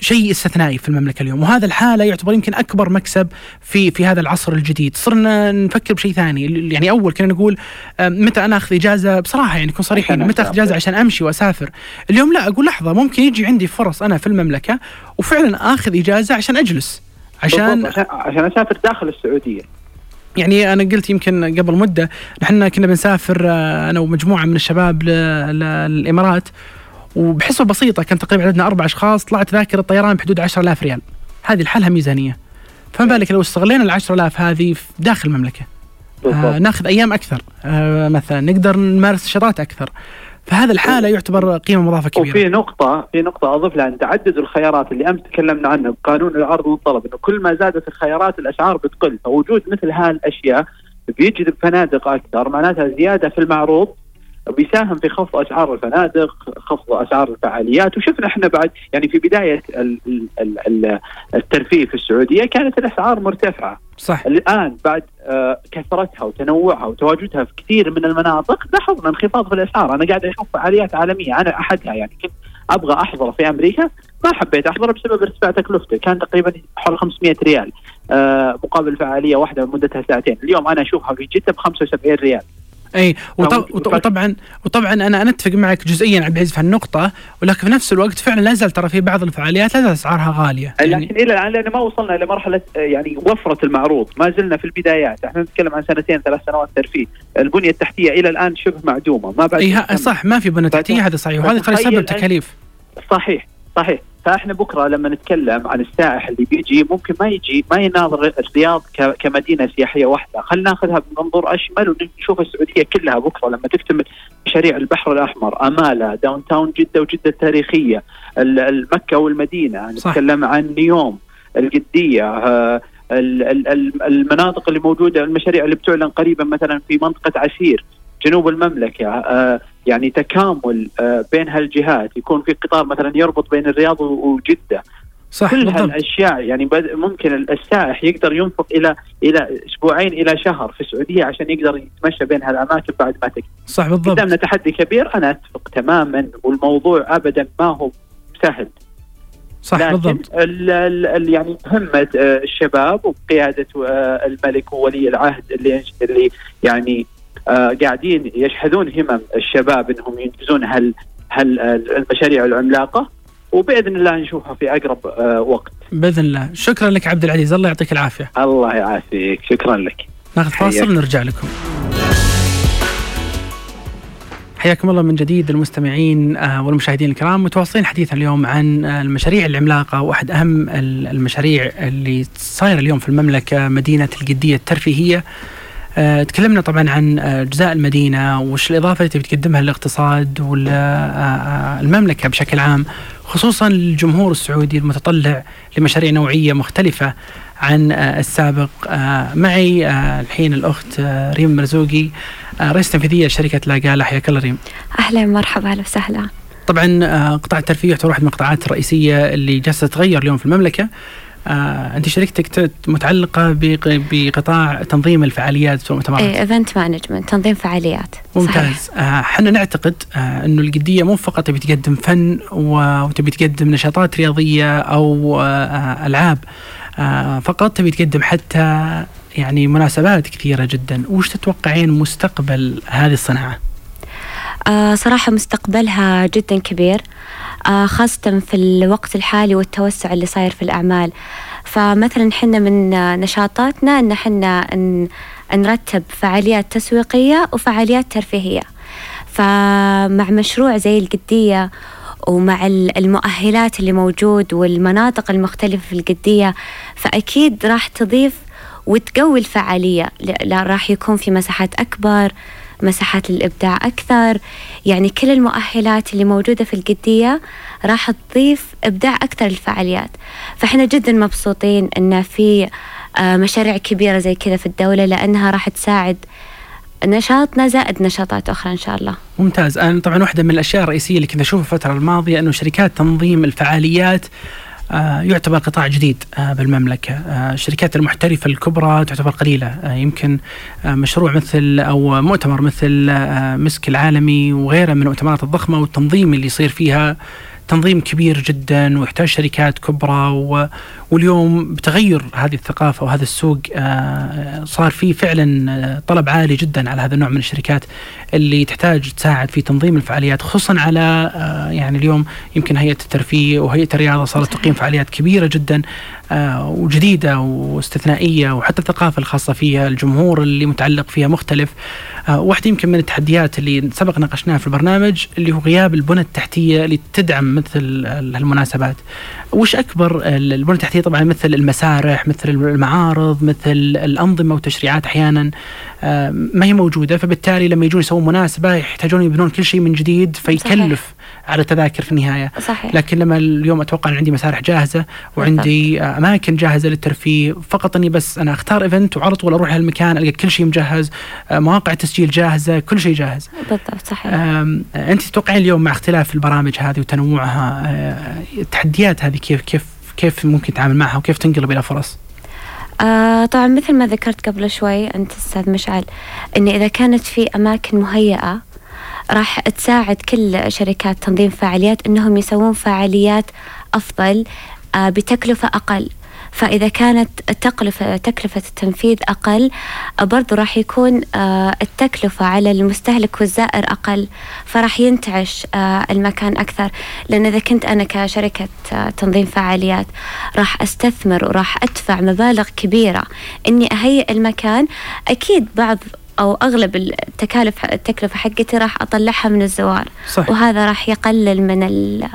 B: شيء استثنائي في المملكة اليوم وهذا الحالة يعتبر يمكن أكبر مكسب في في هذا العصر الجديد. صرنا نفكر بشيء ثاني يعني أول كنا نقول متى أنا أخذ إجازة؟ بصراحة يعني نكون صريحين متى أخذ إجازة عشان أمشي وأسافر؟ اليوم لا أقول لحظة ممكن يجي عندي فرص أنا في المملكة وفعلا أخذ إجازة عشان أجلس
D: عشان عشان أسافر داخل السعودية.
B: يعني أنا قلت يمكن قبل مدة نحن كنا بنسافر آه، أنا ومجموعة من الشباب للإمارات وبحسبة بسيطة كان تقريبا عددنا أربع أشخاص طلعت ذاكرة الطيران بحدود 10000 ريال. هذه لحالها ميزانية. فما بالك لو استغلينا ال 10000 هذه داخل المملكة. آه ناخذ أيام أكثر. آه مثلا نقدر نمارس نشاطات أكثر. فهذا الحالة يعتبر قيمة مضافة كبيرة.
D: وفي نقطة في نقطة أضيف لها أن تعدد الخيارات اللي أمس تكلمنا عنه بقانون العرض والطلب أنه كل ما زادت الخيارات الأسعار بتقل، فوجود مثل هالأشياء بيجذب فنادق أكثر معناتها زيادة في المعروض بيساهم في خفض أسعار الفنادق، خفض أسعار الفعاليات، وشفنا إحنا بعد يعني في بداية الترفيه في السعودية كانت الأسعار مرتفعة.
B: صح
D: الآن بعد آه، كثرتها وتنوعها وتواجدها في كثير من المناطق لاحظنا انخفاض في الأسعار، أنا قاعد أشوف فعاليات عالمية أنا أحدها يعني كنت أبغى احضره في أمريكا ما حبيت احضره بسبب ارتفاع تكلفته، كان تقريبا حول 500 ريال آه، مقابل فعالية واحدة مدتها ساعتين، اليوم أنا أشوفها في جده ب 75 ريال.
B: أي وطبعا وطبعا أنا أنا أتفق معك جزئيا عبد العزيز في هالنقطة ولكن في نفس الوقت فعلا لا زال ترى في بعض الفعاليات لا زال أسعارها غالية
D: يعني لكن إلى الآن لأن ما وصلنا لمرحله يعني وفرة المعروض ما زلنا في البدايات. إحنا نتكلم عن سنتين ثلاث سنوات ترفيه. البنية التحتية إلى الآن شبه معدومة ما بعد
B: اي صح ما في بنية تحتية هذا صحيح وهذا ترى يسبب تكاليف.
D: صحيح. صحيح. فاحنا بكرة لما نتكلم عن السائح اللي بيجي ممكن ما يجي ما يناظر الرياض كمدينة سياحية واحدة، خلينا ناخذها بمنظور أشمل ونشوف السعودية كلها بكرة لما تكتمل مشاريع البحر الأحمر، أمالة، داون تاون جدة وجدة التاريخية، المكه والمدينة، نتكلم عن نيوم، القديه، آه، المناطق اللي موجودة المشاريع اللي بتعلن قريبا مثلا في منطقة عسير جنوب المملكة آه، يعني تكامل آه، بين هالجهات. يكون في قطار مثلا يربط بين الرياض وجدة.
B: صح
D: كل هالأشياء يعني ممكن السائح يقدر ينفق إلى إلى أسبوعين إلى شهر في السعودية عشان يقدر يتمشى بين هالأماكن بعد ما تكتب
B: صح بالضبط.
D: قدامنا تحدي كبير أنا أتفق تماما والموضوع ابدا ما هو سهل.
B: صح
D: لكن
B: بالضبط.
D: ال ال يعني مهمة آه، الشباب وبقياده الملك وولي العهد اللي اللي يعني آه، قاعدين يشحذون همم الشباب إنهم ينجزون هال هال المشاريع العملاقة وبإذن الله نشوفها في أقرب آه، وقت.
B: بإذن الله، شكرا لك عبد العزيز، الله يعطيك العافية.
D: الله يعافيك، شكرا لك.
B: ناخذ فاصل ونرجع لكم. حياكم الله من جديد المستمعين آه، والمشاهدين الكرام متواصلين حديثا اليوم عن المشاريع العملاقة وأحد أهم المشاريع اللي صايرة اليوم في المملكة مدينة القديه الترفيهية آه، تكلمنا طبعا عن آه، اجزاء المدينة وش الإضافة اللي بتقدمها للاقتصاد والمملكه آه، بشكل عام خصوصا الجمهور السعودي المتطلع لمشاريع نوعية مختلفة عن السابق. معي الحين الأخت ريم مرزوقي رئيس تنفيذية لشركه لاقاله حياك الله ريم.
E: أهلا مرحبا أهلا وسهلا.
B: طبعا قطاع الترفيه يعتبر واحد من القطاعات الرئيسية اللي جالسة تتغير اليوم في المملكة. آه أنت شركتك متعلقة بق- بقطاع تنظيم الفعاليات والمؤتمرات
E: اي event management تنظيم فعاليات.
B: ممتاز. آه، إحنا نعتقد آه، إنه القديه مو فقط تبي تقدم فن وتبي تقدم نشاطات رياضية أو آه، ألعاب آه، فقط تبي تقدم حتى يعني مناسبات كثيرة جدا. وش تتوقعين مستقبل هذه الصناعة؟
E: آه صراحة مستقبلها جدا كبير آه خاصة في الوقت الحالي والتوسع اللي صاير في الأعمال. فمثلا حنا من نشاطاتنا أن حنا نرتب فعاليات تسويقية وفعاليات ترفيهية. فمع مشروع زي القدية ومع ال- المؤهلات اللي موجود والمناطق المختلفة في القدية فأكيد راح تضيف وتقوي الفعالية. راح يكون في مساحات أكبر مساحات للإبداع أكثر. يعني كل المؤهلات اللي موجودة في القدية راح تضيف إبداع أكثر للفعاليات. فإحنا جدا مبسوطين إن في آه، مشاريع كبيرة زي كذا في الدولة لأنها راح تساعد نشاطنا زائد نشاطات أخرى إن شاء الله.
B: ممتاز. أنا طبعا واحدة من الأشياء الرئيسية اللي كنت أشوفها الفترة الماضية إنه شركات تنظيم الفعاليات يعتبر قطاع جديد آه، بالمملكة. آه، الشركات المحترفة الكبرى تعتبر قليلة. آه، يمكن آه، مشروع مثل أو مؤتمر مثل آه، مسك العالمي وغيره من المؤتمرات الضخمة والتنظيم اللي يصير فيها تنظيم كبير جدا ويحتاج شركات كبرى و... واليوم بتغير هذه الثقافة وهذا السوق آه، صار فيه فعلا آه، طلب عالي جدا على هذا النوع من الشركات اللي تحتاج تساعد في تنظيم الفعاليات خصوصا على آه، يعني اليوم يمكن هيئة الترفيه وهيئة الرياضة صارت تقيم فعاليات كبيرة جدا وجديدة واستثنائية وحتى الثقافة الخاصة فيها الجمهور اللي متعلق فيها مختلف. واحدة يمكن من التحديات اللي سبق ناقشناها في البرنامج اللي هو غياب البنى التحتية اللي تدعم مثل هالمناسبات. وش أكبر البنى التحتية؟ طبعا مثل المسارح مثل المعارض مثل الأنظمة والتشريعات أحيانا آه، ما هي موجودة. فبالتالي لما يجون يسوون مناسبة يحتاجون يبنون كل شيء من جديد فيكلف على تذاكر في النهاية.
E: صحيح.
B: لكن لما اليوم أتوقع أن عندي مسارح جاهزة وعندي آه، أماكن جاهزة للترفيه فقط إني بس أنا أختار إيفنت وعلى طول أروح هالمكان ألقى كل شيء مجهز آه، مواقع تسجيل جاهزة كل شيء جاهز.
E: بالضبط صحيح.
B: آه، أنت تتوقعين اليوم مع اختلاف البرامج هذه وتنوعها التحديات هذه كيف كيف كيف ممكن تتعامل معها وكيف تنقلب إلى فرص؟
E: آه طبعا مثل ما ذكرت قبل شوي أنت أستاذ مشعل أن إذا كانت في أماكن مهيئة راح تساعد كل شركات تنظيم فعاليات أنهم يسوون فعاليات أفضل آه بتكلفة أقل. فإذا كانت التكلفة تكلفة التنفيذ أقل آه، برضو راح يكون آه، التكلفة على المستهلك والزائر أقل. فراح ينتعش المكان أكثر. لأن إذا كنت أنا كشركة تنظيم فعاليات راح أستثمر وراح أدفع مبالغ كبيرة إني أهيئ المكان. أكيد بعض أو أغلب التكالف التكلفة حقتي راح أطلعها من الزوار.
B: صح
E: وهذا راح يقلل من ال-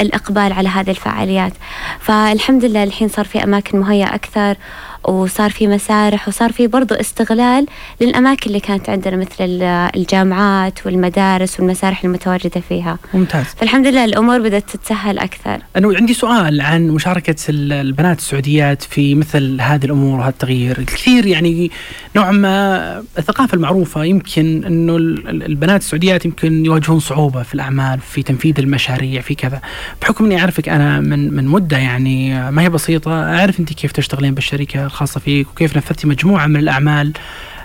E: الإقبال على هذه الفعاليات. فالحمد لله الحين صار في أماكن مهيئة أكثر وصار في مسارح وصار في برضو استغلال للأماكن اللي كانت عندنا مثل ال- الجامعات والمدارس والمسارح المتواجدة فيها.
B: ممتاز.
E: فالحمد لله الأمور بدأت تتسهل أكثر.
B: أنا عندي سؤال عن مشاركة ال- البنات السعوديات في مثل هذه الأمور وهذا التغيير. الكثير يعني نوعا ما الثقافة المعروفة يمكن أنه ال- ال- البنات السعوديات يمكن يواجهون صعوبة في الأعمال في تنفيذ المشاريع في كذا. بحكم أني أعرفك أنا من من مدة يعني ما هي بسيطة أعرف أنت كيف تشتغلين بالشركة الخاصة فيك وكيف نفذتي مجموعة من الأعمال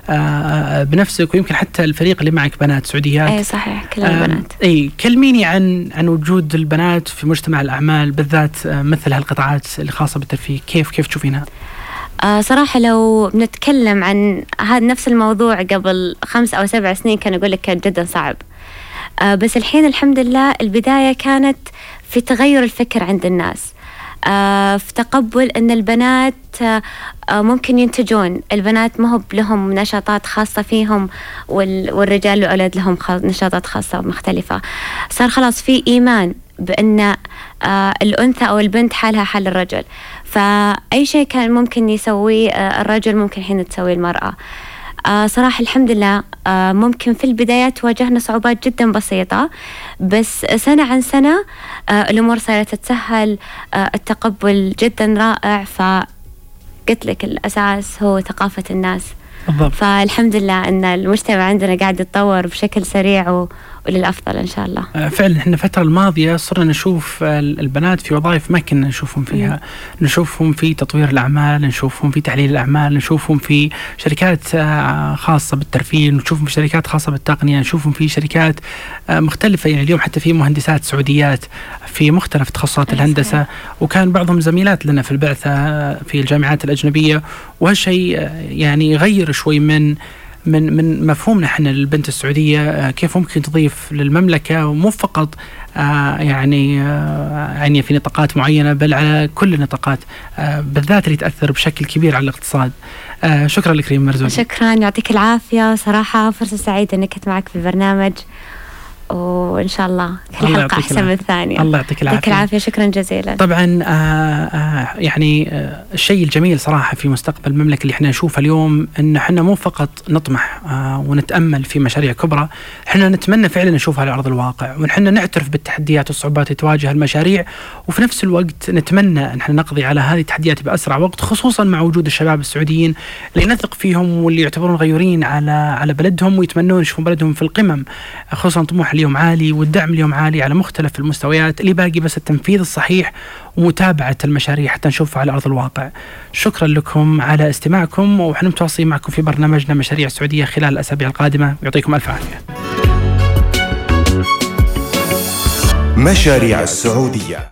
B: آه، بنفسك ويمكن حتى الفريق اللي معك بنات سعوديات.
E: أي صحيح كل البنات.
B: آه، إي كلميني عن عن وجود البنات في مجتمع الأعمال بالذات آه، مثل هالقطاعات الخاصه بالترفيه. كيف كيف تشوفينها؟
E: آه صراحة لو بنتكلم عن هذا نفس الموضوع قبل خمس أو سبع سنين كان أقول لك كان جدا صعب. آه بس الحين الحمد لله البداية كانت في تغير الفكر عند الناس. آه في تقبل أن البنات آه آه، ممكن ينتجون. البنات ما هو لهم نشاطات خاصة فيهم وال- والرجال والأولاد لهم نشاطات خاصة مختلفة. صار خلاص في إيمان بأن آه الأنثى أو البنت حالها حال الرجل. فأي شيء كان ممكن يسويه آه الرجل ممكن الحين تسويه المرأة. آه صراحة الحمد لله آه ممكن في البدايات واجهنا صعوبات جدا بسيطة بس سنة عن سنة آه الأمور صارت تتسهل آه التقبل جدا رائع فقلت لك الأساس هو ثقافة الناس.
B: بالضبط.
E: فالحمد لله أن المجتمع عندنا قاعد يتطور بشكل سريع و... وللأفضل إن شاء الله.
B: آه، فعلا إحنا الفترة الماضية صرنا نشوف البنات في وظائف ما كنا نشوفهم فيها. نشوفهم في تطوير الأعمال نشوفهم في تحليل الأعمال نشوفهم في شركات آه، خاصة بالترفيه نشوفهم في شركات خاصة بالتقنية نشوفهم في شركات آه، مختلفة. يعني اليوم حتى في مهندسات سعوديات في مختلف تخصصات الهندسة. وكان بعضهم زميلات لنا في البعثة في الجامعات الأجنبية. وهالشيء يعني يغير شوي من من من مفهومنا إحنا للبنت السعودية آه، كيف ممكن تضيف للمملكة ومو فقط آه، يعني آه، يعني في نطاقات معينة بل على كل النطاقات بالذات اللي تأثر بشكل كبير على الاقتصاد. شكرا لك ريم مرزوق.
E: شكرا يعطيك العافية صراحة فرصة سعيدة إني كنت معك في البرنامج. وإن شاء الله كل حلقه أحسن من الثانية.
B: الله يعطيك العافيه
E: يعطيك العافية. شكرا جزيلا.
B: طبعا آه آه يعني آه الشيء الجميل صراحة في مستقبل المملكة اللي إحنا نشوفه اليوم إن إحنا مو فقط نطمح آه ونتأمل في مشاريع كبرى إحنا نتمنى فعلا نشوفها على أرض الواقع ونحن نعترف بالتحديات والصعوبات اللي تواجه المشاريع وفي نفس الوقت نتمنى إن إحنا نقضي على هذه التحديات بأسرع وقت خصوصا مع وجود الشباب السعوديين اللي نثق فيهم واللي يعتبرون غيورين على على بلدهم ويتمنون يشوفون بلدهم في القمم خصوصا طموح اليوم عالي والدعم اليوم عالي على مختلف المستويات اللي باقي بس التنفيذ الصحيح ومتابعة المشاريع حتى نشوفها على أرض الواقع. شكرا لكم على استماعكم وحنا متواصلين معكم في برنامجنا مشاريع السعودية خلال الأسابيع القادمة. ويعطيكم ألف عافية.
A: مشاريع السعودية.